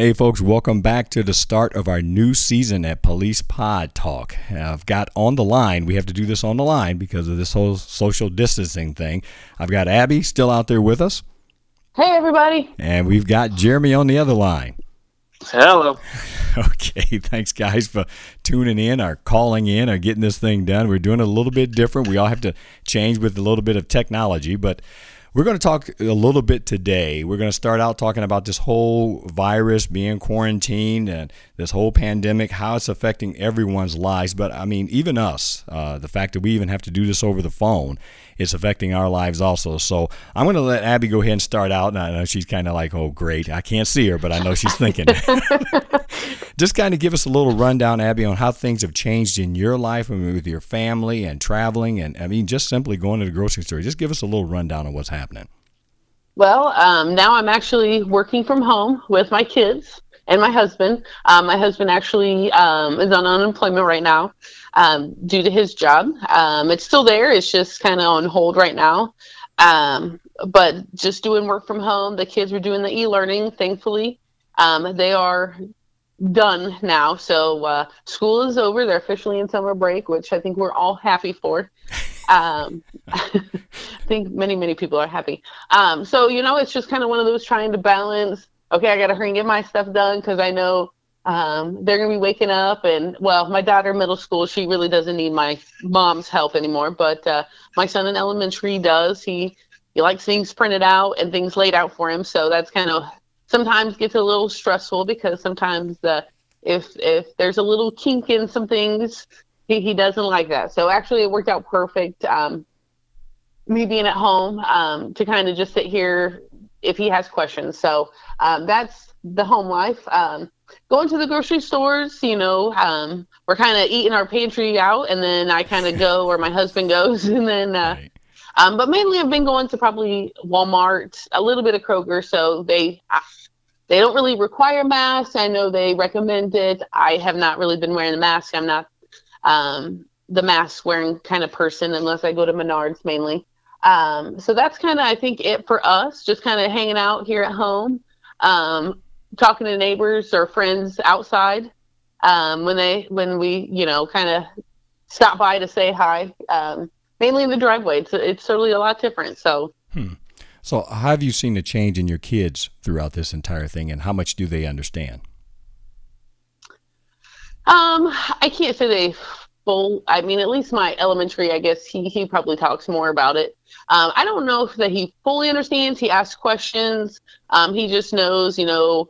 Hey, folks, welcome back to the start of our new season at Police Pod Talk. I've got on the line, we have to do this on the line because of this whole social distancing thing. I've got Abby still out there with us. Hey, everybody. And we've got Jeremy on the other line. Hello. Okay, thanks guys for tuning in or calling in or getting this thing done. We're doing it a little bit different. We all have to change with a little bit of technology, but we're going to talk a little bit today. We're going to start out talking about this whole virus being quarantined and this whole pandemic, how it's affecting everyone's lives. But I mean, even us, uh, the fact that we even have to do this over the phone is affecting our lives also. So I'm going to let Abby go ahead and start out. And I know she's kind of like, oh, great. I can't see her, but I know she's thinking. Just kind of give us a little rundown, Abby, on how things have changed in your life and with your family and traveling. And I mean, just simply going to the grocery store. Just give us a little rundown of what's happening. Well, um, now I'm actually working from home with my kids and my husband. Um, my husband actually um, is on unemployment right now um, due to his job. Um, it's still there. It's just kind of on hold right now. Um, but just doing work from home. The kids were doing the e-learning. Thankfully, um, they are done now. So uh, school is over. They're officially in summer break, which I think we're all happy for. Um, I think many, many people are happy. Um, so, you know, it's just kind of one of those trying to balance. Okay, I got to hurry and get my stuff done because I know um, they're to be waking up. And, well, my daughter, middle school, she really doesn't need my mom's help anymore. But uh, my son in elementary does. He, he likes things printed out and things laid out for him. So that's kind of sometimes gets a little stressful because sometimes the if if there's a little kink in some things, he, he doesn't like that. So actually, it worked out perfect. Um, me being at home um, to kind of just sit here if he has questions. So um, that's the home life. Um, going to the grocery stores, you know, um, we're kind of eating our pantry out, and then I kind of go where my husband goes, and then. Uh, right. Um, but mainly, I've been going to probably Walmart, a little bit of Kroger. So they they don't really require masks. I know they recommend it. I have not really been wearing a mask. I'm not um, the mask wearing kind of person unless I go to Menards mainly. Um, so that's kind of I think it for us. Just kind of hanging out here at home, um, talking to neighbors or friends outside um, when they when we you know kind of stop by to say hi. Um, mainly in the driveway. It's it's certainly a lot different. So. Hmm. So, how have you seen a change in your kids throughout this entire thing, and how much do they understand? Um, I can't say they full. I mean, at least my elementary, I guess he he probably talks more about it. Um, I don't know if that he fully understands. He asks questions. Um, he just knows, you know.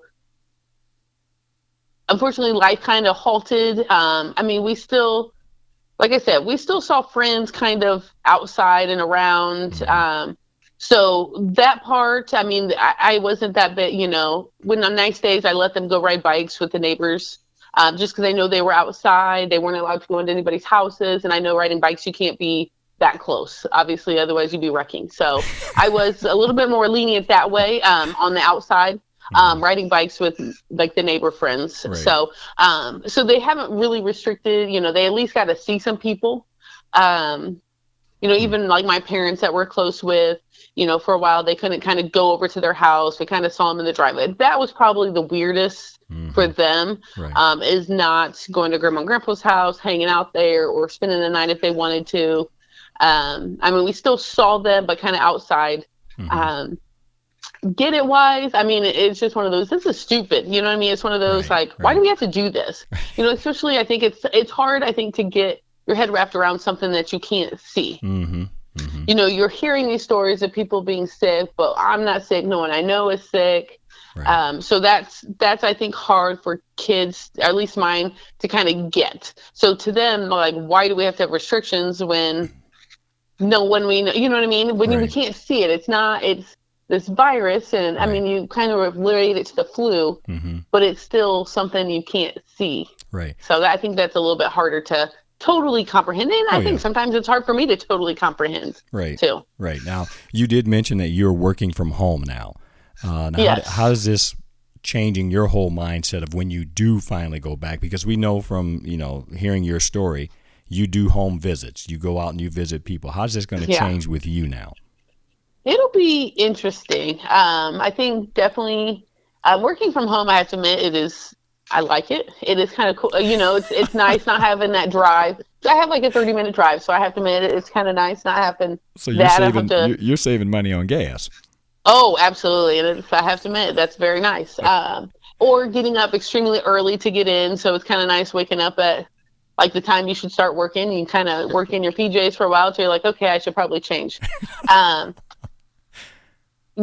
Unfortunately, life kind of halted. Um, I mean, we still, like I said, we still saw friends kind of outside and around. Mm-hmm. Um, so that part, I mean, I, I wasn't that bit, you know, when on nice days, I let them go ride bikes with the neighbors um, just because I know they were outside. They weren't allowed to go into anybody's houses. And I know riding bikes, you can't be that close, obviously, otherwise you'd be wrecking. So I was a little bit more lenient that way um, on the outside. Um, mm-hmm. riding bikes with like the neighbor friends. Right. So, um, so they haven't really restricted. You know, they at least got to see some people. Um, you know, mm-hmm. even like my parents that we're close with, you know, for a while they couldn't kind of go over to their house. We kind of saw them in the driveway. That was probably the weirdest mm-hmm. for them. Right. Um, is not going to grandma and grandpa's house, hanging out there, or spending the night if they wanted to. Um, I mean, we still saw them, but kind of outside. Mm-hmm. Um, get it wise i mean it's just one of those this is stupid you know what i mean it's one of those right, like right. why do we have to do this you know especially i think it's it's hard i think to get your head wrapped around something that you can't see mm-hmm. Mm-hmm. You know, you're hearing these stories of people being sick, but I'm not sick. No one I know is sick. Right. Um, so that's that's I think hard for kids, at least mine, to kind of get. So to them, like, why do we have to have restrictions when no one we know? You know what I mean? When right. we can't see it, it's not. It's this virus, and I mean, you kind of relate it to the flu, hmm but it's still something you can't see. Right. So that, I think that's a little bit harder to totally comprehend, and I Oh, think yeah. sometimes it's hard for me to totally comprehend Right. too. Right. Now, you did mention that you're working from home now. Uh, now Yes. how, how is this changing your whole mindset of when you do finally go back? Because we know from, you know, hearing your story, you do home visits. You go out and you visit people. How's this going to Yeah. change with you now? It'll be interesting. Um, I think definitely uh, working from home. I have to admit, it is. I like it. It is kind of cool. You know, it's it's nice not having that drive. I have like a thirty minute drive, so I have to admit it, it's kind of nice not having So you're that. Saving to- you're- saving money on gas. Oh, absolutely. And it's, I have to admit, that's very nice. Um, or getting up extremely early to get in. So it's kind of nice waking up at like the time you should start working. You kind of work in your PJs for a while till you're like, okay, I should probably change. um,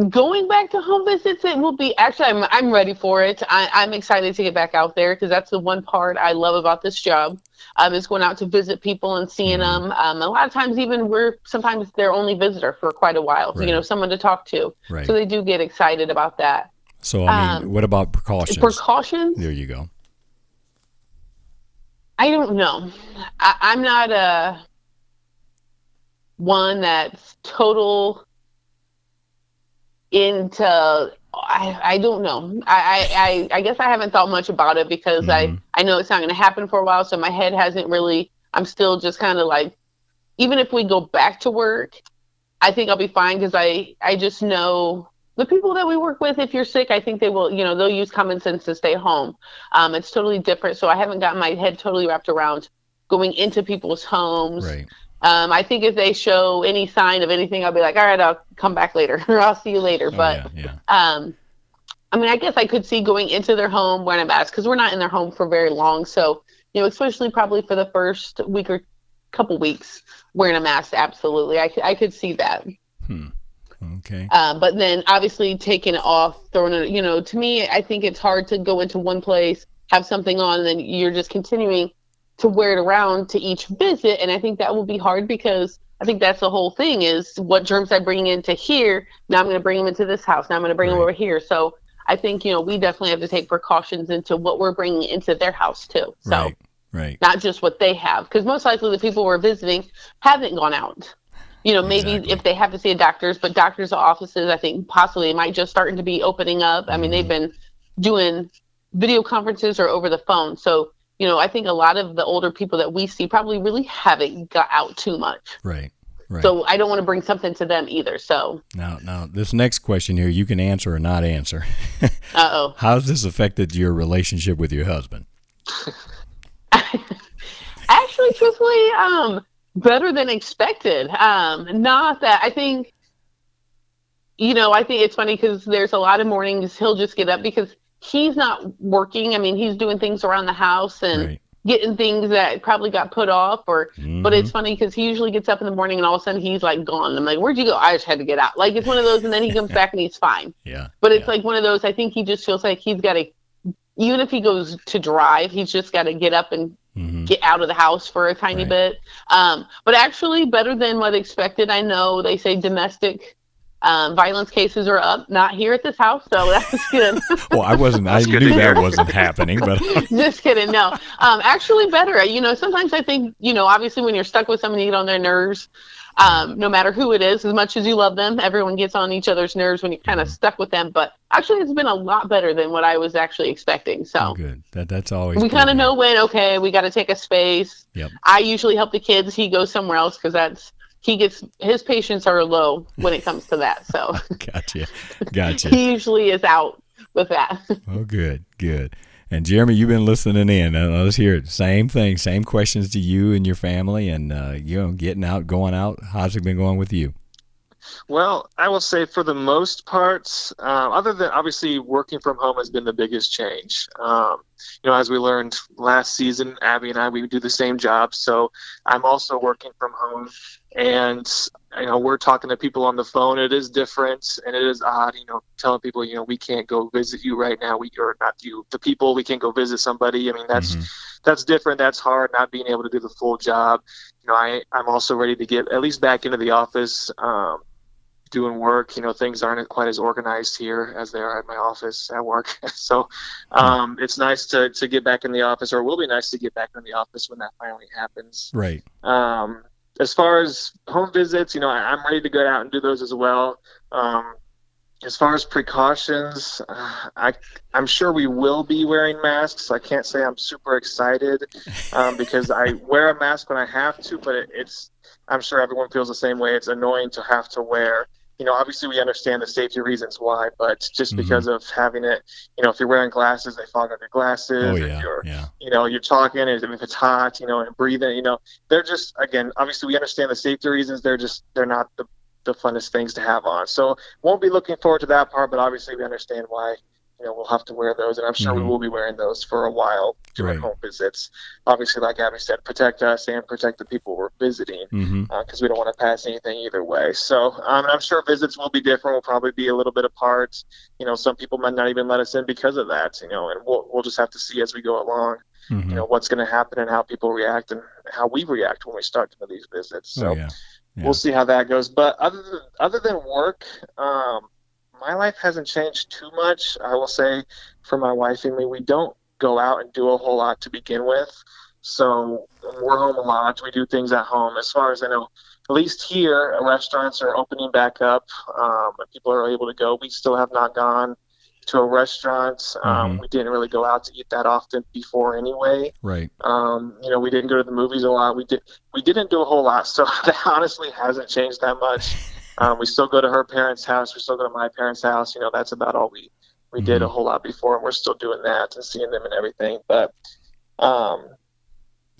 going back to home visits, it will be actually, I'm, I'm ready for it. I, I'm excited to get back out there because that's the one part I love about this job. Um, is going out to visit people and seeing Mhm. them. Um, a lot of times, even we're sometimes their only visitor for quite a while. Right. You know, someone to talk to. Right. So they do get excited about that. So I mean, um, what about precautions? Precautions? there you go. I don't know. I, I'm not a one that's total into. I, I don't know. I, I, I guess I haven't thought much about it because Mhm. I, I know it's not going to happen for a while. So my head hasn't really. I'm still just kind of like, even if we go back to work, I think I'll be fine because I, I just know the people that we work with. If you're sick, I think they will. You know, they'll use common sense to stay home. Um, it's totally different. So I haven't got my head totally wrapped around going into people's homes. Right. Um, I think if they show any sign of anything, I'll be like, all right, I'll come back later or I'll see you later. Oh, but yeah, yeah. um, I mean, I guess I could see going into their home wearing a mask because we're not in their home for very long. So, you know, especially probably for the first week or couple weeks, wearing a mask, absolutely. I could see that. Hmm. Okay. Um, but then obviously taking it off, throwing it, you know, to me, I think it's hard to go into one place, have something on, and then you're just continuing to wear it around to each visit. And I think that will be hard because I think that's the whole thing is what germs I bring into here. Now I'm going to bring them into this house. Now I'm going to bring them over here. So I think, you know, we definitely have to take precautions into what we're bringing into their house too. So Right. Right. not just what they have because most likely the people we're visiting haven't gone out you know maybe Exactly. if they have to see a doctor's but doctors offices i think possibly might just starting to be opening up i mean they've mm-hmm. been doing video conferences or over the phone so you know i think a lot of the older people that we see probably really haven't got out too much Right. Right. so i don't want to bring something to them either so now, now this next question here, you can answer or not answer. uh-oh How's this affected your relationship with your husband? actually truthfully um better than expected um not that i think you know i think it's funny because there's a lot of mornings he'll just get up because he's not working i mean he's doing things around the house and Right. getting things that probably got put off or but Mhm. it's funny because he usually gets up in the morning and all of a sudden he's like gone i'm like where'd you go i just had to get out like it's one of those and then he comes back and he's fine yeah. but it's yeah. like one of those. I think he just feels like he's got to, even if he goes to drive, he's just got to get up and Mhm. get out of the house for a tiny Right. bit. Um, but actually, better than what expected. I know they say domestic um, violence cases are up. Not here at this house, so that's good. Well, I wasn't. I That's good knew that wasn't happening, but just kidding. No, um, actually, better. You know, sometimes I think you know, obviously, when you're stuck with someone, you get on their nerves. Um, no matter who it is, as much as you love them, everyone gets on each other's nerves when you're kind of stuck with them. But actually, it's been a lot better than what I was actually expecting. So. oh, good. That that's always. we kind of know when okay we got to take a space Yep. i usually help the kids he goes somewhere else because that's he gets his patients are low when it comes to that so. Gotcha. Gotcha. he usually is out with that Oh, good, good. And Jeremy, you've been listening in. Uh, let's hear it. Same thing, same questions to you and your family, and uh, you know, getting out, going out. How's it been going with you? Well, I will say for the most part, uh, other than obviously working from home has been the biggest change. Um, you know, as we learned last season, Abby and I, we do the same job. So I'm also working from home. And, you know, we're talking to people on the phone. It is different and it is odd, you know, telling people, you know, we can't go visit you right now. We, or not you, the people, we can't go visit somebody. I mean, that's, Mhm. that's different. That's hard. Not being able to do the full job. You know, I I'm also ready to get at least back into the office. Um, doing work. You know, things aren't quite as organized here as they are at my office at work. so um, it's nice to, to get back in the office, or it will be nice to get back in the office when that finally happens. Right. Um, as far as home visits, you know, I, am ready to go out and do those as well. Um, as far as precautions, uh, I, I'm sure we will be wearing masks. I can't say I'm super excited um, because I wear a mask when I have to, but it, it's I'm sure everyone feels the same way. It's annoying to have to wear you know, obviously we understand the safety reasons why, but just mm-hmm. because of having it, you know, if you're wearing glasses, they fog up your glasses. Oh, yeah, if you're, yeah. you know, you're talking, and if it's hot, you know, and breathing, you know, they're just, again, obviously we understand the safety reasons. They're just, they're not the, the funnest things to have on. So won't be looking forward to that part, but obviously we understand why you know, we'll have to wear those, and I'm sure mm-hmm. we will be wearing those for a while during right. home visits. Obviously, like Abby said, protect us and protect the people we're visiting because mm-hmm. uh, we don't want to pass anything either way. So um, I'm sure visits will be different. We'll probably be a little bit apart. You know, some people might not even let us in because of that. You know, and we'll we'll just have to see as we go along. Mm-hmm. You know what's going to happen and how people react and how we react when we start some of these visits. So. Oh, yeah. Yeah. We'll see how that goes. But other than other than work, um, my life hasn't changed too much. I will say for my wife and me, we don't go out and do a whole lot to begin with. So we're home a lot. We do things at home. As far as I know, at least here, restaurants are opening back up. Um, people are able to go. We still have not gone to a restaurant. Um, mm-hmm. We didn't really go out to eat that often before, anyway. Right. Um, you know, we didn't go to the movies a lot. We did. We didn't do a whole lot. So that honestly hasn't changed that much. Um, we still go to her parents' house. We still go to my parents' house. You know, that's about all we we mm-hmm. did a mm-hmm. whole lot before, and we're still doing that and seeing them and everything. But um,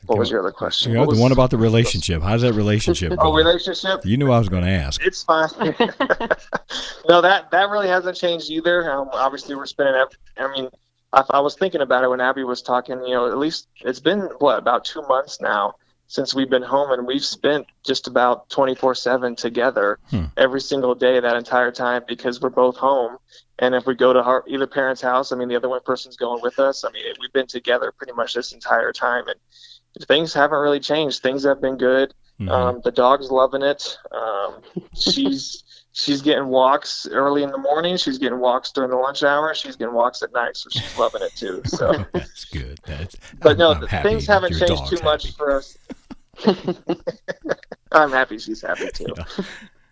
what was your other question? You know, the one about the relationship. How's that relationship? oh, relationship. You knew I was going to ask. It's fine. no, that that really hasn't changed either. Um, obviously, we're spending. I mean, I, I was thinking about it when Abby was talking. You know, at least it's been what about two months now since we've been home and we've spent just about 24/7 together hmm. every single day that entire time because we're both home and if we go to our, either parent's house I mean the other one person's going with us I mean we've been together pretty much this entire time and things haven't really changed things have been good mm-hmm. um, the dog's loving it um, she's she's getting walks early in the morning. She's getting walks during the lunch hour. She's getting walks at night, so she's loving it too. So that's good. That's, but I'm, no, I'm things haven't changed too much for us. I'm happy she's happy too. Yeah.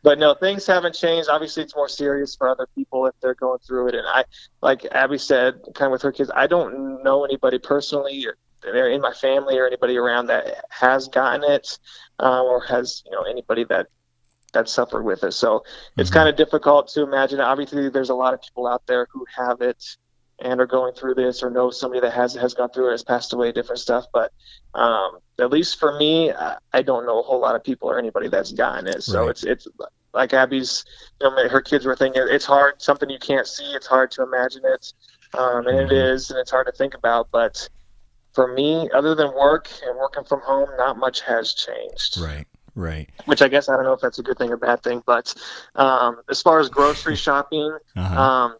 But no, things haven't changed. Obviously, it's more serious for other people if they're going through it. And I, like Abby said, kind of with her kids, I don't know anybody personally or they're in my family or anybody around that has gotten it uh, or has you know anybody that that suffered with it. So it's mm-hmm. kind of difficult to imagine. Obviously, there's a lot of people out there who have it and are going through this or know somebody that has has gone through it, has passed away, different stuff. But um, at least for me, I, I, don't know a whole lot of people or anybody that's gotten it. So right. it's it's like Abby's, you know, her kids were thinking it's hard, something you can't see. It's hard to imagine it, um, and mm-hmm. it is, and it's hard to think about. But for me, other than work and working from home, not much has changed. Right. Right. Which I guess I don't know if that's a good thing or bad thing, but um, as far as grocery shopping, uh-huh. um,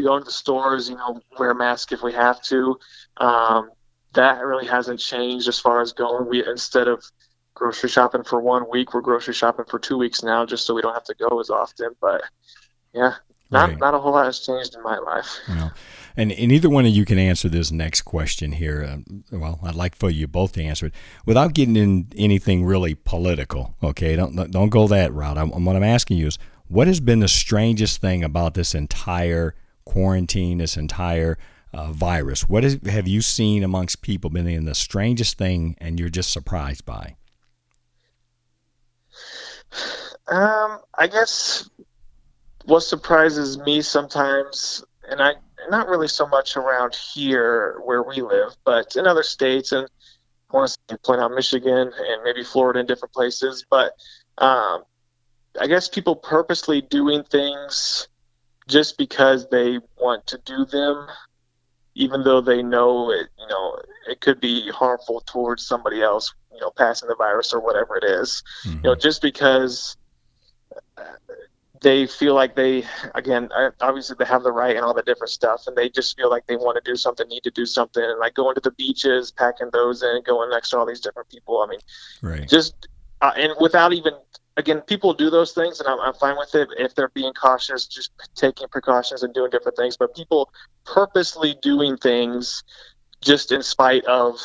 go into the stores, you know, wear a mask if we have to. Um, that really hasn't changed as far as going. We instead of grocery shopping for one week, we're grocery shopping for two weeks now, just so we don't have to go as often. But yeah, not right. not a whole lot has changed in my life. Well, and, and either one of you can answer this next question here. Uh, well, I'd like for you both to answer it without getting in anything really political. Okay, don't don't go that route. I'm, what I'm asking you is, what has been the strangest thing about this entire quarantine, this entire uh, virus? What is, have you seen amongst people been the strangest thing, and you're just surprised by? Um, I guess what surprises me sometimes, and I not really so much around here where we live, but in other states, and I want to point out Michigan and maybe Florida and different places. But um, I guess people purposely doing things just because they want to do them, even though they know it, you know, it could be harmful towards somebody else, you know, passing the virus or whatever it is. Mm-hmm. You know, just because they feel like they again obviously they have the right and all the different stuff and they just feel like they want to do something need to do something and like going to the beaches packing those in going next to all these different people i mean right just uh, and without even again, people do those things, and I'm, I'm fine with it if they're being cautious, just taking precautions and doing different things. But people purposely doing things just in spite of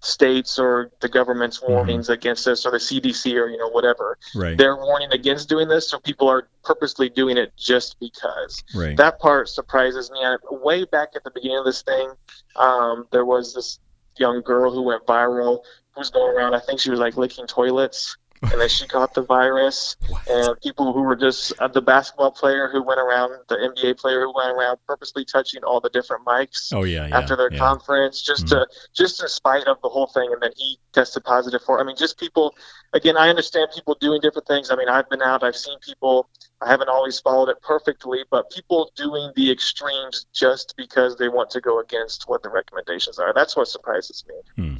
states or the government's Mm-hmm. warnings against this or the CDC or you know whatever Right. they're warning against doing this so people are purposely doing it just because Right. that part surprises me I, way back at the beginning of this thing um, there was this young girl who went viral who was going around I think she was like licking toilets and then she caught the virus What? and people who were just uh, the basketball player who went around the NBA player who went around purposely touching all the different mics Oh yeah. yeah after their yeah. conference just to just in spite of the whole thing and then he tested positive for It. i mean just people again i understand people doing different things i mean i've been out i've seen people i haven't always followed it perfectly but people doing the extremes just because they want to go against what the recommendations are that's what surprises me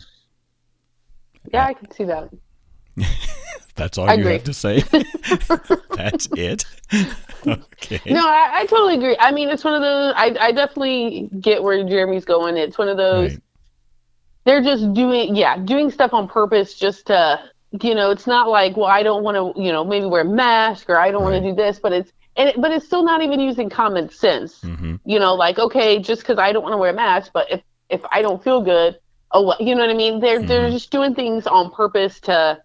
Yeah, I can see that. That's all I you agree. have to say. That's it. okay. No, I, I totally agree. I mean, it's one of those. I, I definitely get where Jeremy's going. It's one of those. Right. They're just doing, yeah, doing stuff on purpose just to, you know, it's not like, well, I don't want to, you know, maybe wear a mask or I don't want to do this, but it's, and it, but it's still not even using common sense. Mm-hmm. You know, like okay, just because I don't want to wear a mask, but if if I don't feel good, oh, well, you know what I mean? They're they're Mhm. just doing things on purpose to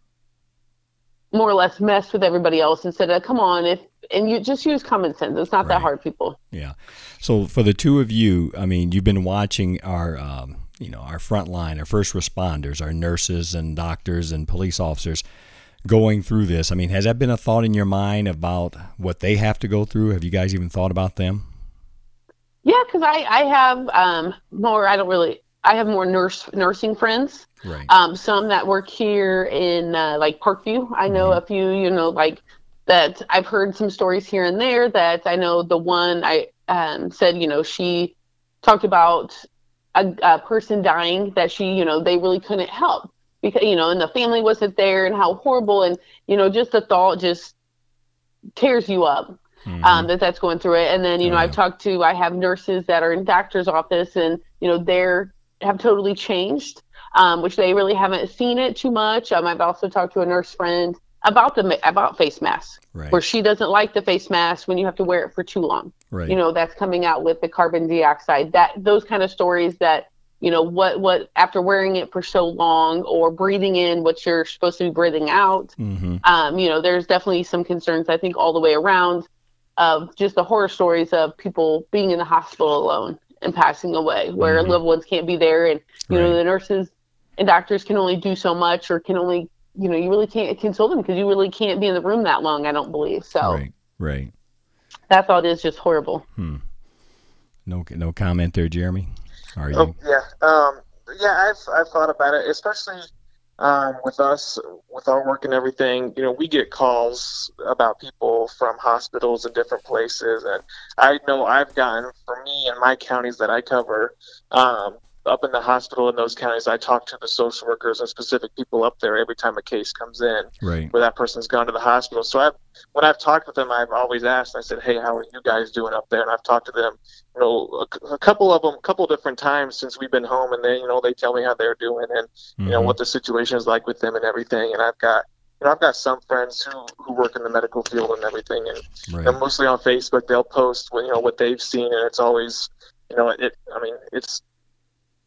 more or less mess with everybody else instead of come on if and you just use common sense. It's not Right. that hard, people. Yeah. So for the two of you, I mean, you've been watching our, um, you know, our front line, our first responders, our nurses and doctors and police officers going through this. I mean, has that been a thought in your mind about what they have to go through? Have you guys even thought about them? Yeah, because I I have um more. I don't really. I have more nurse nursing friends. Right. um, some that work here in uh, like Parkview. I know a few, you know, like that I've heard some stories here and there that I know the one I um, said, you know, she talked about a, a person dying that she, you know, they really couldn't help because, you know, and the family wasn't there and how horrible. And, you know, just the thought just tears you up Mhm. um, that that's going through it. And then, you know, Oh, I've talked to, I have nurses that are in doctor's office and, you know, they're have totally changed, um, which they really haven't seen it too much. Um, I've also talked to a nurse friend about the, about face masks right. where she doesn't like the face mask when you have to wear it for too long. right. You know, that's coming out with the carbon dioxide, that those kind of stories that, you know, what, what, after wearing it for so long or breathing in what you're supposed to be breathing out, mm-hmm. um, you know, there's definitely some concerns, I think, all the way around of just the horror stories of people being in the hospital alone and passing away, where Mhm. loved ones can't be there. And, you know, the nurses and doctors can only do so much or can only, you know, you really can't console them because you really can't be in the room that long, I don't believe. So Right. Right. that thought is just horrible. Hmm. No, no comment there, Jeremy. Are you? Oh yeah, um, yeah. I've I've thought about it, especially um, with us with our work and everything. You know, we get calls about people from hospitals and different places, and I know I've gotten for me and my counties that I cover. Um, up in the hospital in those counties, I talk to the social workers and specific people up there every time a case comes in Right. where that person's gone to the hospital. So I've when I've talked with them, I've always asked. I said, "Hey, how are you guys doing up there?" And I've talked to them, you know, a, a couple of them, a couple different times since we've been home, and they, you know, they tell me how they're doing and you know Mhm. what the situation is like with them and everything. And I've got, you know, I've got some friends who who work in the medical field and everything, and Right. and mostly on Facebook, they'll post you know what they've seen, and it's always, you know, it. I mean, it's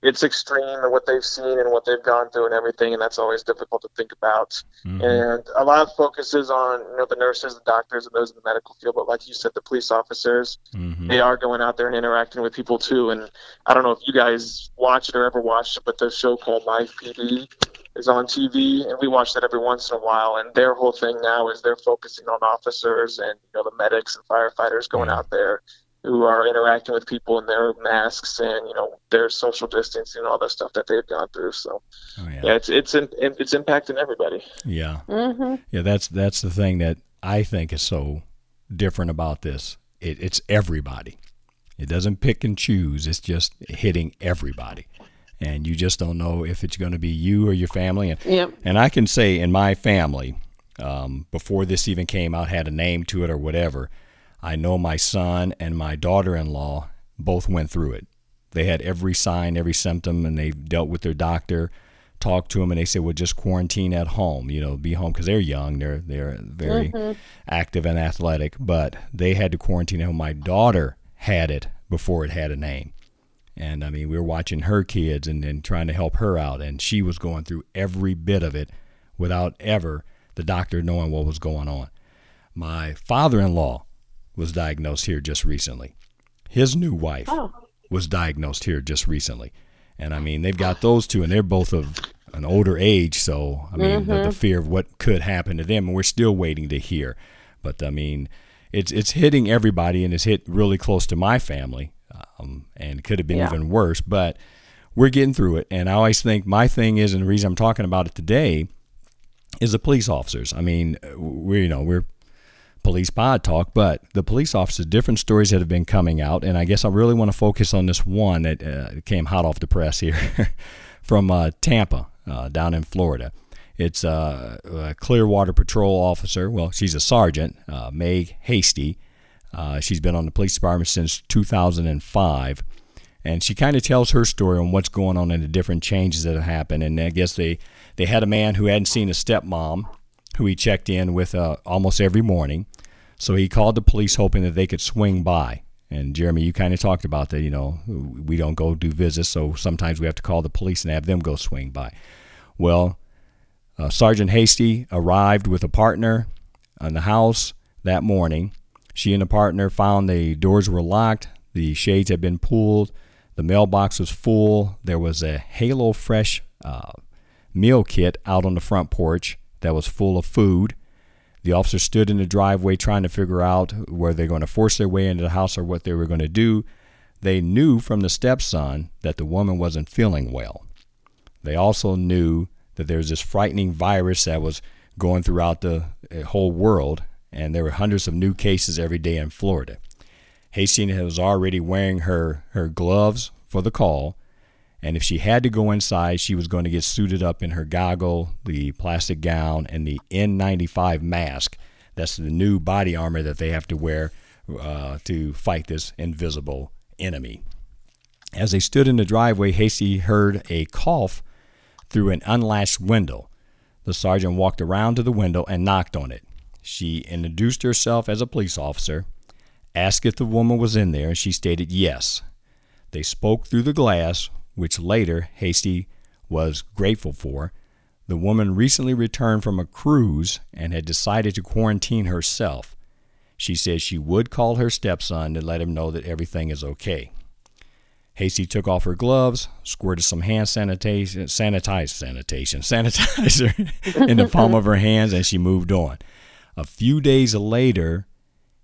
it's extreme and what they've seen and what they've gone through and everything, and that's always difficult to think about. Mhm. And a lot of focus is on you know the nurses, the doctors, and those in the medical field. But like you said, the police officers, Mhm. they are going out there and interacting with people too. And I don't know if you guys watch it or ever watched it, but the show called Live PD is on TV, and we watch that every once in a while. And their whole thing now is they're focusing on officers and you know the medics and firefighters going Yeah. out there who are interacting with people in their masks and you know their social distancing and all the stuff that they've gone through. So Oh, yeah. yeah, it's it's in, it's impacting everybody. Yeah. hmm Yeah, that's that's the thing that I think is so different about this. It, it's everybody. It doesn't pick and choose. It's just hitting everybody, and you just don't know if it's going to be you or your family. And Yep. and I can say in my family, um, before this even came out, had a name to it or whatever. I know my son and my daughter-in-law both went through it. They had every sign, every symptom, and they dealt with their doctor talked to them and they said, well, just quarantine at home, you know, be home because they're young, they're they're very mm-hmm. active and athletic, but they had to quarantine at home. My daughter had it before it had a name. And I mean, we were watching her kids and, and trying to help her out, and she was going through every bit of it without ever the doctor knowing what was going on. My father in law was diagnosed here just recently. His new wife oh. was diagnosed here just recently. And I mean, they've got those two, and they're both of an older age. So, I mean, mm-hmm. the, the, mm-hmm. fear of what could happen to them, and we're still waiting to hear. But I mean, it's it's hitting everybody, and it's hit really close to my family, um, and could have been yeah. even worse. But we're getting through it. And I always think my thing is, and the reason I'm talking about it today, is the police officers. I mean, we you know we're police pod talk, but the police officers, different stories that have been coming out, and I guess I really want to focus on this one that uh, came hot off the press here from uh, Tampa, uh, down in Florida. It's uh, a Clearwater Patrol officer. Well, she's a sergeant, uh, Meg Hasty. Uh, she's been on the police department since 2005. And she kind of tells her story on what's going on and the different changes that have happened. And I guess they, they had a man who hadn't seen a stepmom who he checked in with uh, almost every morning. So he called the police hoping that they could swing by. And Jeremy, you kind of talked about that. You know, we don't go do visits, so sometimes we have to call the police and have them go swing by. Well, uh, Sergeant Hasty arrived with a partner in the house that morning. She and the partner found the doors were locked, the shades had been pulled, the mailbox was full. There was a HelloFresh uh, meal kit out on the front porch that was full of food. The officer stood in the driveway trying to figure out whether they're going to force their way into the house or what they were going to do. They knew from the stepson that the woman wasn't feeling well. They also knew that there was this frightening virus that was going throughout the uh, whole world, and there were hundreds of new cases every day in Florida. Hastings was already wearing her, her gloves for the call, and if she had to go inside, she was going to get suited up in her goggle, the plastic gown, and the N95 mask. That's the new body armor that they have to wear uh, to fight this invisible enemy. As they stood in the driveway, Hasty heard a cough through an unlatched window. The sergeant walked around to the window and knocked on it. She introduced herself as a police officer, asked if the woman was in there, and she stated yes. They spoke through the glass, which later Hasty was grateful for. The woman recently returned from a cruise and had decided to quarantine herself. She says she would call her stepson to let him know that everything is okay. Hasty took off her gloves, squirted some hand sanitation, sanitation, sanitizer in the palm of her hands, and she moved on. A few days later,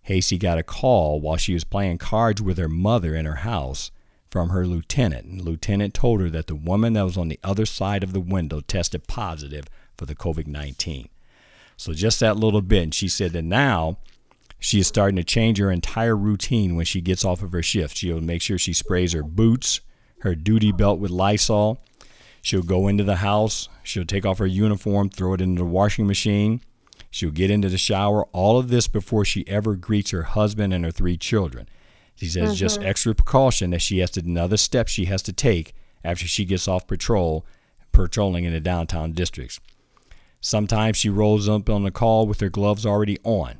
Hasty got a call while she was playing cards with her mother in her house from her lieutenant. And lieutenant told her that the woman that was on the other side of the window tested positive for the COVID 19. So, just that little bit. And she said that now she is starting to change her entire routine when she gets off of her shift. She'll make sure she sprays her boots, her duty belt with Lysol. She'll go into the house. She'll take off her uniform, throw it into the washing machine. She'll get into the shower. All of this before she ever greets her husband and her three children. She says mm-hmm. just extra precaution that she has to another step she has to take after she gets off patrol, patrolling in the downtown districts. Sometimes she rolls up on the call with her gloves already on.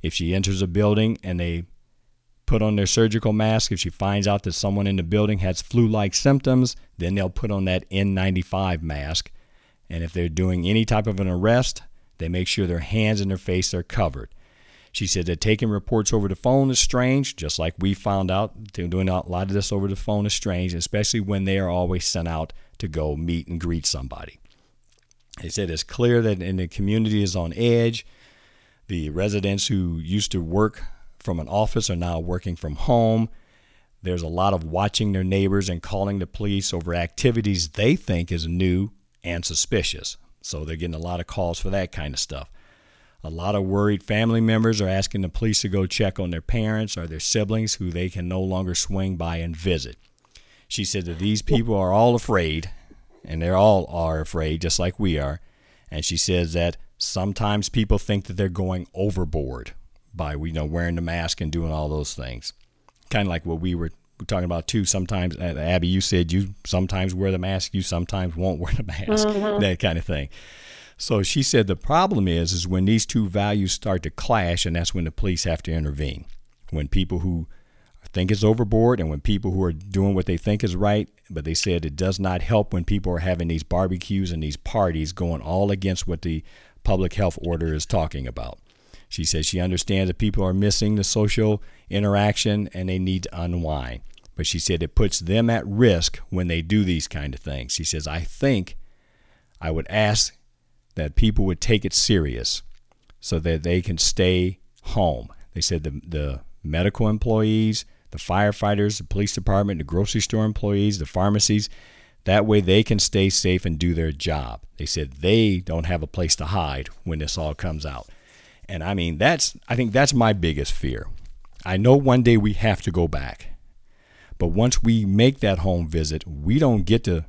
If she enters a building and they put on their surgical mask, if she finds out that someone in the building has flu like symptoms, then they'll put on that N95 mask. And if they're doing any type of an arrest, they make sure their hands and their face are covered. She said that taking reports over the phone is strange, just like we found out. Doing a lot of this over the phone is strange, especially when they are always sent out to go meet and greet somebody. They said it's clear that in the community is on edge. The residents who used to work from an office are now working from home. There's a lot of watching their neighbors and calling the police over activities they think is new and suspicious. So they're getting a lot of calls for that kind of stuff. A lot of worried family members are asking the police to go check on their parents or their siblings who they can no longer swing by and visit. She said that these people are all afraid, and they all are afraid, just like we are. And she says that sometimes people think that they're going overboard by you know wearing the mask and doing all those things, kind of like what we were talking about too. Sometimes, uh, Abby, you said you sometimes wear the mask, you sometimes won't wear the mask, Mm-hmm. that kind of thing. So she said the problem is is when these two values start to clash, and that's when the police have to intervene. When people who think it's overboard, and when people who are doing what they think is right, but they said it does not help when people are having these barbecues and these parties going all against what the public health order is talking about. She says she understands that people are missing the social interaction and they need to unwind. But she said it puts them at risk when they do these kind of things. She says, I think I would ask that people would take it serious so that they can stay home. They said the, the medical employees, the firefighters, the police department, the grocery store employees, the pharmacies, that way they can stay safe and do their job. They said they don't have a place to hide when this all comes out. And I mean, that's I think that's my biggest fear. I know one day we have to go back. But once we make that home visit, we don't get to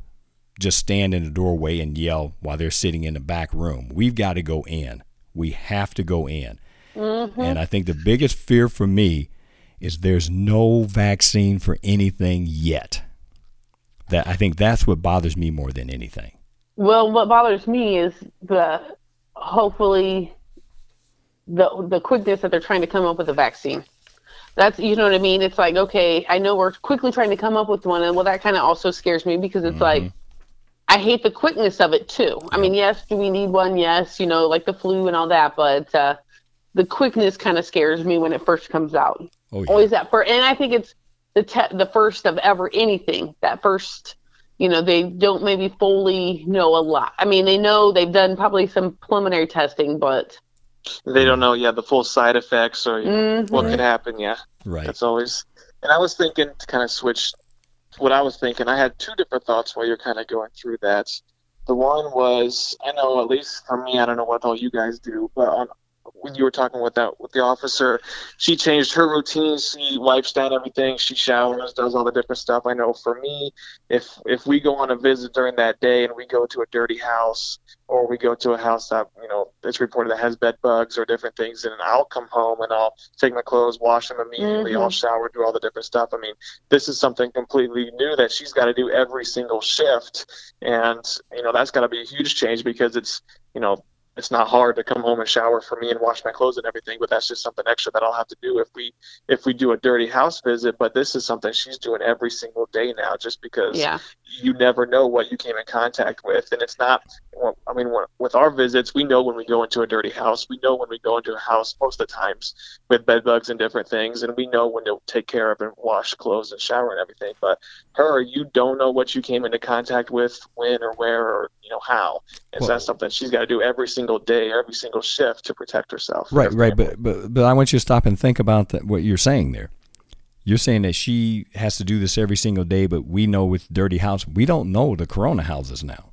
just stand in the doorway and yell while they're sitting in the back room. We've got to go in. We have to go in. Mm-hmm. And I think the biggest fear for me is there's no vaccine for anything yet. That I think that's what bothers me more than anything. Well, what bothers me is the hopefully the the quickness that they're trying to come up with a vaccine. That's you know what I mean. It's like okay, I know we're quickly trying to come up with one, and well, that kind of also scares me because it's like mm-hmm. I hate the quickness of it too. I mean, yes, do we need one? Yes, you know, like the flu and all that, but uh, the quickness kind of scares me when it first comes out. Oh yeah. Always that first, and I think it's the te- the first of ever anything. That first, you know, they don't maybe fully know a lot. I mean, they know they've done probably some preliminary testing, but They don't know, yeah, the full side effects or Mhm. what could happen. Yeah, Right. that's always. And I was thinking to kind of switch. What I was thinking, I had two different thoughts while you're kind of going through that. The one was, I know at least for me, I don't know what all you guys do, but on, when you were talking with that with the officer, she changed her routine. She wipes down everything. She showers, does all the different stuff. I know for me, if if we go on a visit during that day and we go to a dirty house or we go to a house that you know it's reported that has bed bugs or different things, and I'll come home and I'll take my clothes, wash them immediately. Mhm. I'll shower, do all the different stuff. I mean, this is something completely new that she's got to do every single shift, and you know that's got to be a huge change because it's you know it's not hard to come home and shower for me and wash my clothes and everything, but that's just something extra that I'll have to do if we if we do a dirty house visit. But this is something she's doing every single day now, just because yeah, you never know what you came in contact with, and it's not. I mean, with our visits, we know when we go into a dirty house. We know when we go into a house most of the times with bed bugs and different things, and we know when to take care of and wash clothes and shower and everything. But her, you don't know what you came into contact with, when or where or you know how, and so that's something she's got to do every single day, every single shift to protect herself. Right, her right. But, but but I want you to stop and think about that, what you're saying there. You're saying that she has to do this every single day, but we know with dirty house, we don't know the corona houses now.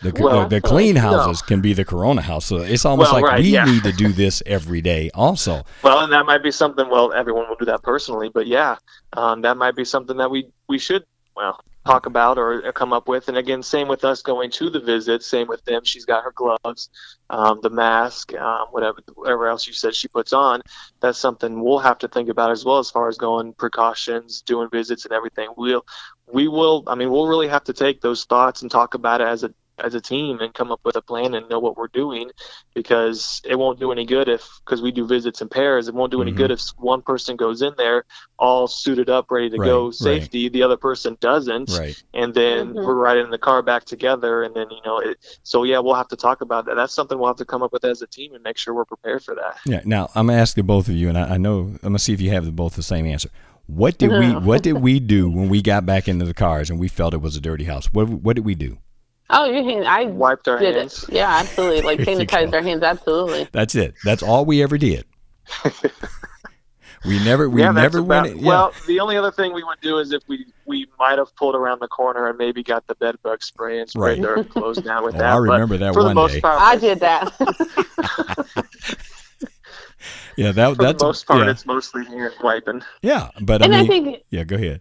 The, Well, the, the clean no. houses can be the corona house. So it's almost Well, like right, we yeah. need to do this every day also. Well, and that might be something. Well, everyone will do that personally, but yeah, um, that might be something that we we should well talk about or, come up with. And again, same with us going to the visit. Same with them. She's got her gloves, um, the mask, um, whatever whatever else you said she puts on. That's something we'll have to think about as well as far as going precautions, doing visits, and everything. We'll we will. I mean, we'll really have to take those thoughts and talk about it as a as a team and come up with a plan and know what we're doing because it won't do any good if because we do visits in pairs it won't do any Mhm. good if one person goes in there all suited up ready to Right, go right. safety the other person doesn't Right. and then Mhm. we're riding in the car back together and then you know it so yeah we'll have to talk about that that's something we'll have to come up with as a team and make sure we're prepared for that Yeah. Now I'm gonna ask the both of you, and I, I know I'm gonna see if you have the, both the same answer. What did we What did we do when we got back into the cars and we felt it was a dirty house? What What did we do? Oh, you hand, I wiped our did hands it. Yeah, absolutely. Like There you sanitize go. our hands, absolutely. That's it. That's all we ever did. we never we yeah, that's never about, went. Yeah. Well, the only other thing we would do is if we we might have pulled around the corner and maybe got the bed bug spray and sprayed Right. their clothes down with Oh, that. I but remember that for one the most day. part, I did that. yeah, that for that's the most part, yeah, it's mostly hand wiping. yeah. But I and mean, I think yeah. Go ahead.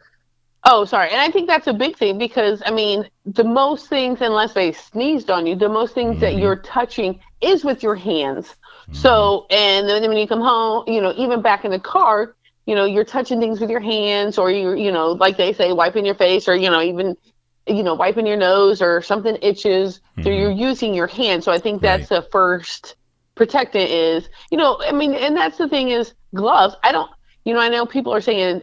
Oh, sorry. And I think that's a big thing because I mean, the most things, unless they sneezed on you, the most things that Mhm. you're touching is with your hands. So, and then when you come home, you know, even back in the car, you know you're touching things with your hands or you're, you know like they say wiping your face or you know even you know wiping your nose or something itches so Mhm. you're using your hand so i think that's the first protectant is you know i mean and that's the thing is gloves i don't you know i know people are saying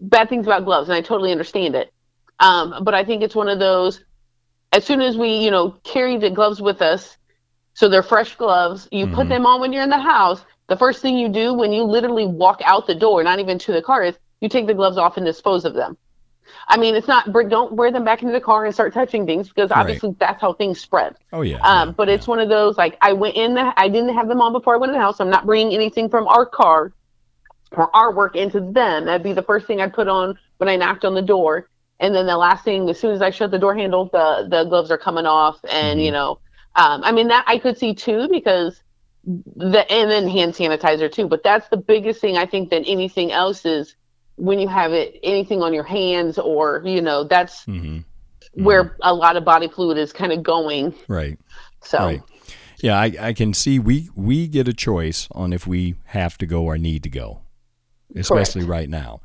bad things about gloves and i totally understand it um, but i think it's one of those as soon as we you know carry the gloves with us so they're fresh gloves you put Mhm. them on when you're in the house the first thing you do when you literally walk out the door not even to the car is you take the gloves off and dispose of them i mean it's not don't wear them back into the car and start touching things because Right. obviously that's how things spread Oh yeah. um, yeah, but yeah. it's one of those like I went in the I didn't have them on before I went in the house. I'm not bringing anything from our car or our work into them. That'd be the first thing I'd put on when I knocked on the door. And then the last thing, as soon as I shut the door handle, the the gloves are coming off. And Mhm. you know, um, I mean that I could see too because the and then hand sanitizer too. But that's the biggest thing I think than anything else is when you have it anything on your hands or you know that's Mhm. where a lot of body fluid is kind of going. Right. So. Right. Yeah, I, I can see we we get a choice on if we have to go or need to go, especially right now.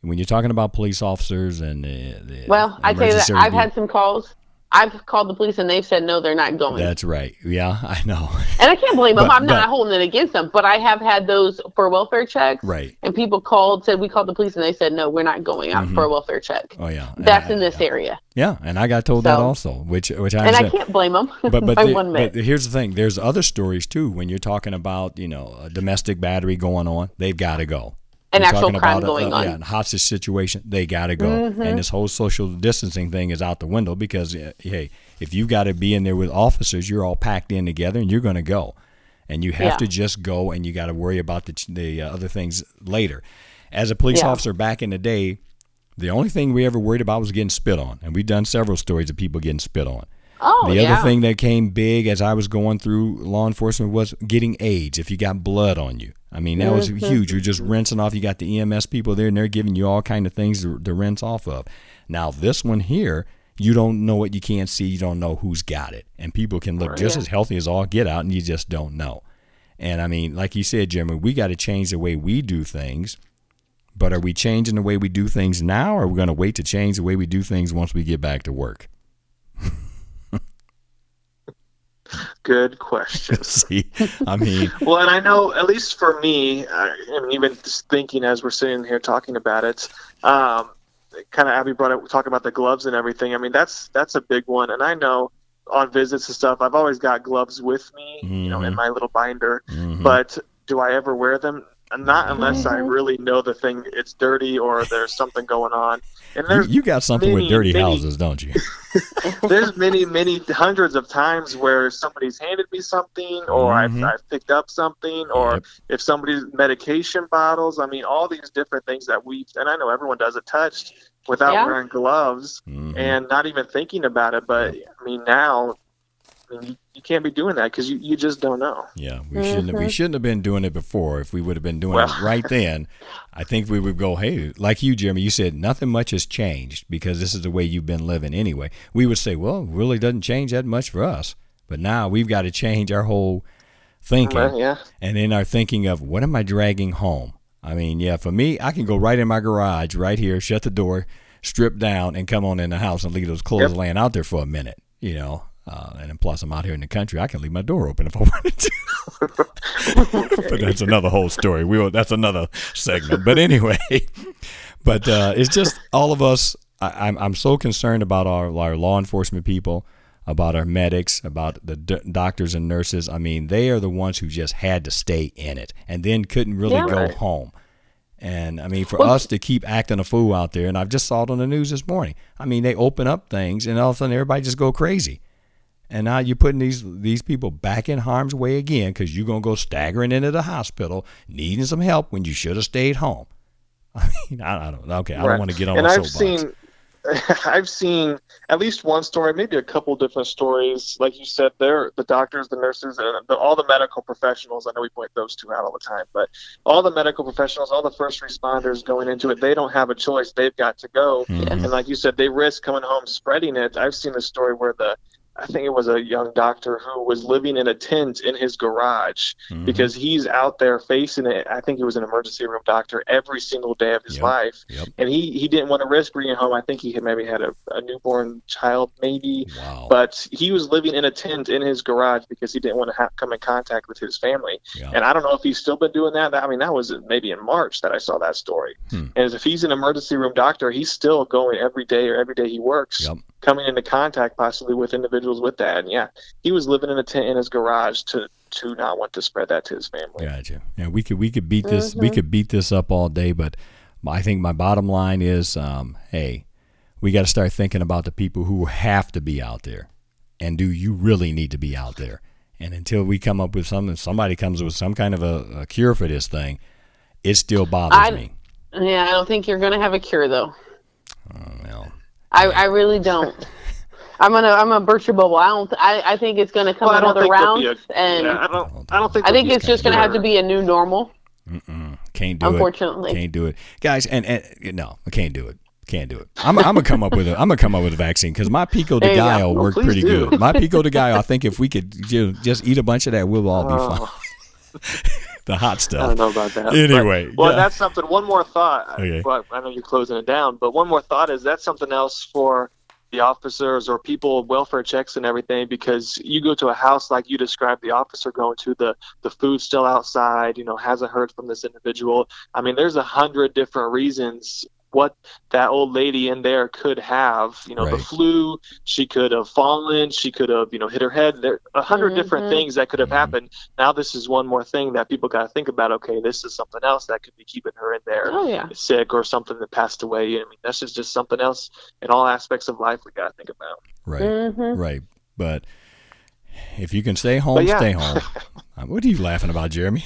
When you're talking about police officers and the, the Well, I tell you that I've had some calls. I've called the police and they've said no, they're not going. That's right. Yeah, I know. and I can't blame them. I'm not holding it against them, but I have had those for welfare checks. Right. And people called, said we called the police, and they said no, we're not going out Mhm. for a welfare check. Oh yeah. That's I- in this yeah. area, Yeah, and I got told that also, which which I and I can't blame them. but but, by the- but here's the thing: there's other stories too. When you're talking about you know a domestic battery going on, they've got to go. An You're actual crime about going on. Yeah, a hostage situation, they got to go. Mhm. And this whole social distancing thing is out the window because, uh, hey, if you got to be in there with officers, you're all packed in together and you're going to go. And you have Yeah. to just go and you got to worry about the, the uh, other things later. As a police Yeah. officer back in the day, the only thing we ever worried about was getting spit on. And we've done several stories of people getting spit on. Oh, The yeah. other thing that came big as I was going through law enforcement was getting AIDS. If you got blood on you, I mean that was Mm-hmm. huge. You're just rinsing off. You got the EMS people there, and they're giving you all kind of things to, to rinse off of. Now this one here, you don't know what You can't see. You don't know who's got it, and people can look just yeah. as healthy as all get out, and you just don't know. And I mean, like you said, Jeremy, we got to change the way we do things. But are we changing the way we do things now, or are we going to wait to change the way we do things once we get back to work? Good question. See, I mean, well, and I know, at least for me, I, I mean, even just thinking as we're sitting here talking about it, um, kind of Abby brought up talking about the gloves and everything. I mean, that's that's a big one, and I know on visits and stuff, I've always got gloves with me, you know, in Mhm. my little binder. mhm. But do I ever wear them? Not unless I really know the thing it's dirty or there's something going on. And You, there's you got something with dirty many- houses, don't you? there's many many hundreds of times where somebody's handed me something or Mhm. I've, I've picked up something or Yep. if somebody's medication bottles i mean all these different things that we and i know everyone does it touched without Yeah. wearing gloves Mhm. and not even thinking about it but i mean now I mean, you, you can't be doing that because you, you just don't know yeah, we shouldn't we Mhm. shouldn't have been doing it before. If we would have been doing Well- it right then, I think we would go, hey, like you, Jeremy. You said nothing much has changed because this is the way you've been living anyway. We would say, well, it really doesn't change that much for us. But now we've got to change our whole thinking. Well, yeah and in our thinking of what am I dragging home? I mean, yeah, for me, I can go right in my garage, right here, shut the door, strip down, and come on in the house and leave those clothes Yep. laying out there for a minute, you know. Uh, and plus, I'm out here in the country, I can leave my door open if I wanted to. but that's another whole story. We will, that's another segment. But anyway, but uh, it's just all of us. I, I'm I'm so concerned about our our law enforcement people, about our medics, about the d- doctors and nurses. I mean, they are the ones who just had to stay in it and then couldn't really Yeah. go home. And I mean, for Well- us to keep acting a fool out there, and I've just saw it on the news this morning. I mean, they open up things, and all of a sudden everybody just go crazy. And now you're putting these these people back in harm's way again because you're gonna go staggering into the hospital needing some help when you should have stayed home. I mean, I, I don't. Okay, I don't want to get on and I've seen I've seen at least one story, maybe a couple different stories. Like you said, there the doctors, the nurses, and the, all the medical professionals. I know we point those two out all the time, but all the medical professionals, all the first responders going into it, they don't have a choice. They've got to go. Mhm. And like you said, they risk coming home spreading it. I've seen a story where the I think it was a young doctor who was living in a tent in his garage Mhm. because he's out there facing it. I think he was an emergency room doctor every single day of his Yep. life, Yep. and he he didn't want to risk bringing home. I think he had maybe had a, a newborn child, maybe, Wow. but he was living in a tent in his garage because he didn't want to have, come in contact with his family. Yeah. And I don't know if he's still been doing that. I mean, that was maybe in March that I saw that story. Hmm. And if he's an emergency room doctor, he's still going every day or every day he works, Yep. Coming into contact possibly with individuals with that. And yeah, he was living in a tent in his garage to to not want to spread that to his family. Gotcha. Yeah, we could we could beat this we could beat this up all day, but I think my bottom line is, um, hey, we got to start thinking about the people who have to be out there, and do you really need to be out there? And until we come up with something, somebody comes with some kind of a, a cure for this thing, it still bothers I- me. Yeah, I don't think you're gonna have a cure though. Oh, well, I, I really don't. I'm gonna I'm gonna burst your bubble. I don't. I, I think it's gonna come Well, I don't another round, a- and Yeah, I don't. I don't think. I think it's just gonna have to be a new normal. mm-mm, can't do it. Unfortunately, Can't do it, guys. And, and no, I can't do it. Can't do it. I'm, I'm gonna come up with a I'm gonna come up with a vaccine because my pico de There you go. gallo Oh, worked please pretty do. good. My pico de gallo, I think if we could ju- just eat a bunch of that, we'll all be oh. fine. The hot stuff. I don't know about that. Anyway, But- well, yeah. that's something. One more thought. Okay. Well, I know you're closing it down, but one more thought is that's something else for the officers or people welfare checks and everything because you go to a house like you described the officer going to the the food still outside you know hasn't heard from this individual i mean there's a hundred different reasons what that old lady in there could have you know the flu she could have fallen she could have you know hit her head there a 100 different Mhm. things that could have Mhm. happened now this is one more thing that people got to think about okay this is something else that could be keeping her in there oh yeah. sick or something that passed away i mean that's just, just something else in all aspects of life we got to think about Right, hmm right. But if you can stay home, yeah. stay home. Uh, what are you laughing about, Jeremy?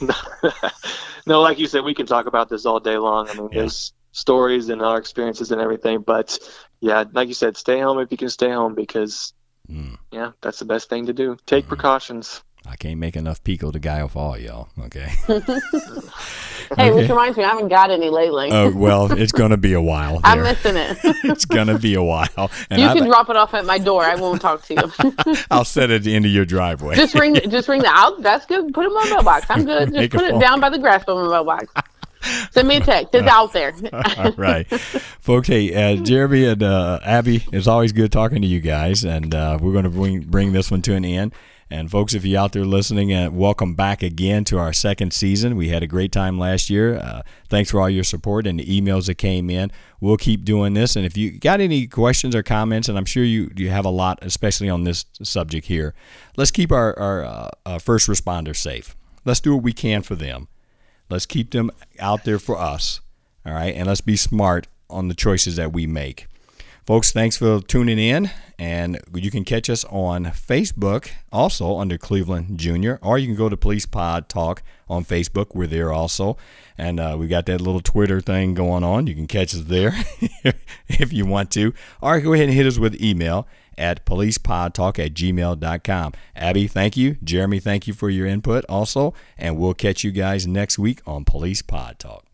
no like you said we can talk about this all day long i mean Yeah. there's stories and our experiences and everything but yeah like you said stay home if you can stay home because Mm, yeah that's the best thing to do take Mhm. precautions I can't make enough pico de gallo for all y'all. Okay. Hey, which reminds me, I haven't got any lately. Oh well, it's gonna be a while. I'm missing it. it's gonna be a while, and you I, can drop it off at my door. I won't talk to you. I'll set it at the end of your driveway. just ring, just ring the out. That's good. Put them on my mailbox. I'm good. Just a put phone. it down by the grass by my mailbox. Send me a text. It's out there. Right, folks. Hey, uh, Jeremy and uh, Abby, it's always good talking to you guys, and uh, we're going to bring bring this one to an end. And folks, if you're out there listening, uh, welcome back again to our second season. We had a great time last year. Uh, thanks for all your support and the emails that came in. We'll keep doing this. And if you got any questions or comments, and I'm sure you you have a lot, especially on this subject here, let's keep our our uh, uh, first responders safe. Let's do what we can for them. Let's keep them out there for us. All right. And let's be smart on the choices that we make. Folks, thanks for tuning in. And you can catch us on Facebook also under Cleveland Junior, or you can go to Police Pod Talk on Facebook. We're there also. And uh, we got that little Twitter thing going on. You can catch us there if you want to. Or go ahead and hit us with email at policepodtalk at gmail.com. Abby, thank you. Jeremy, thank you for your input also. And we'll catch you guys next week on Police Pod Talk.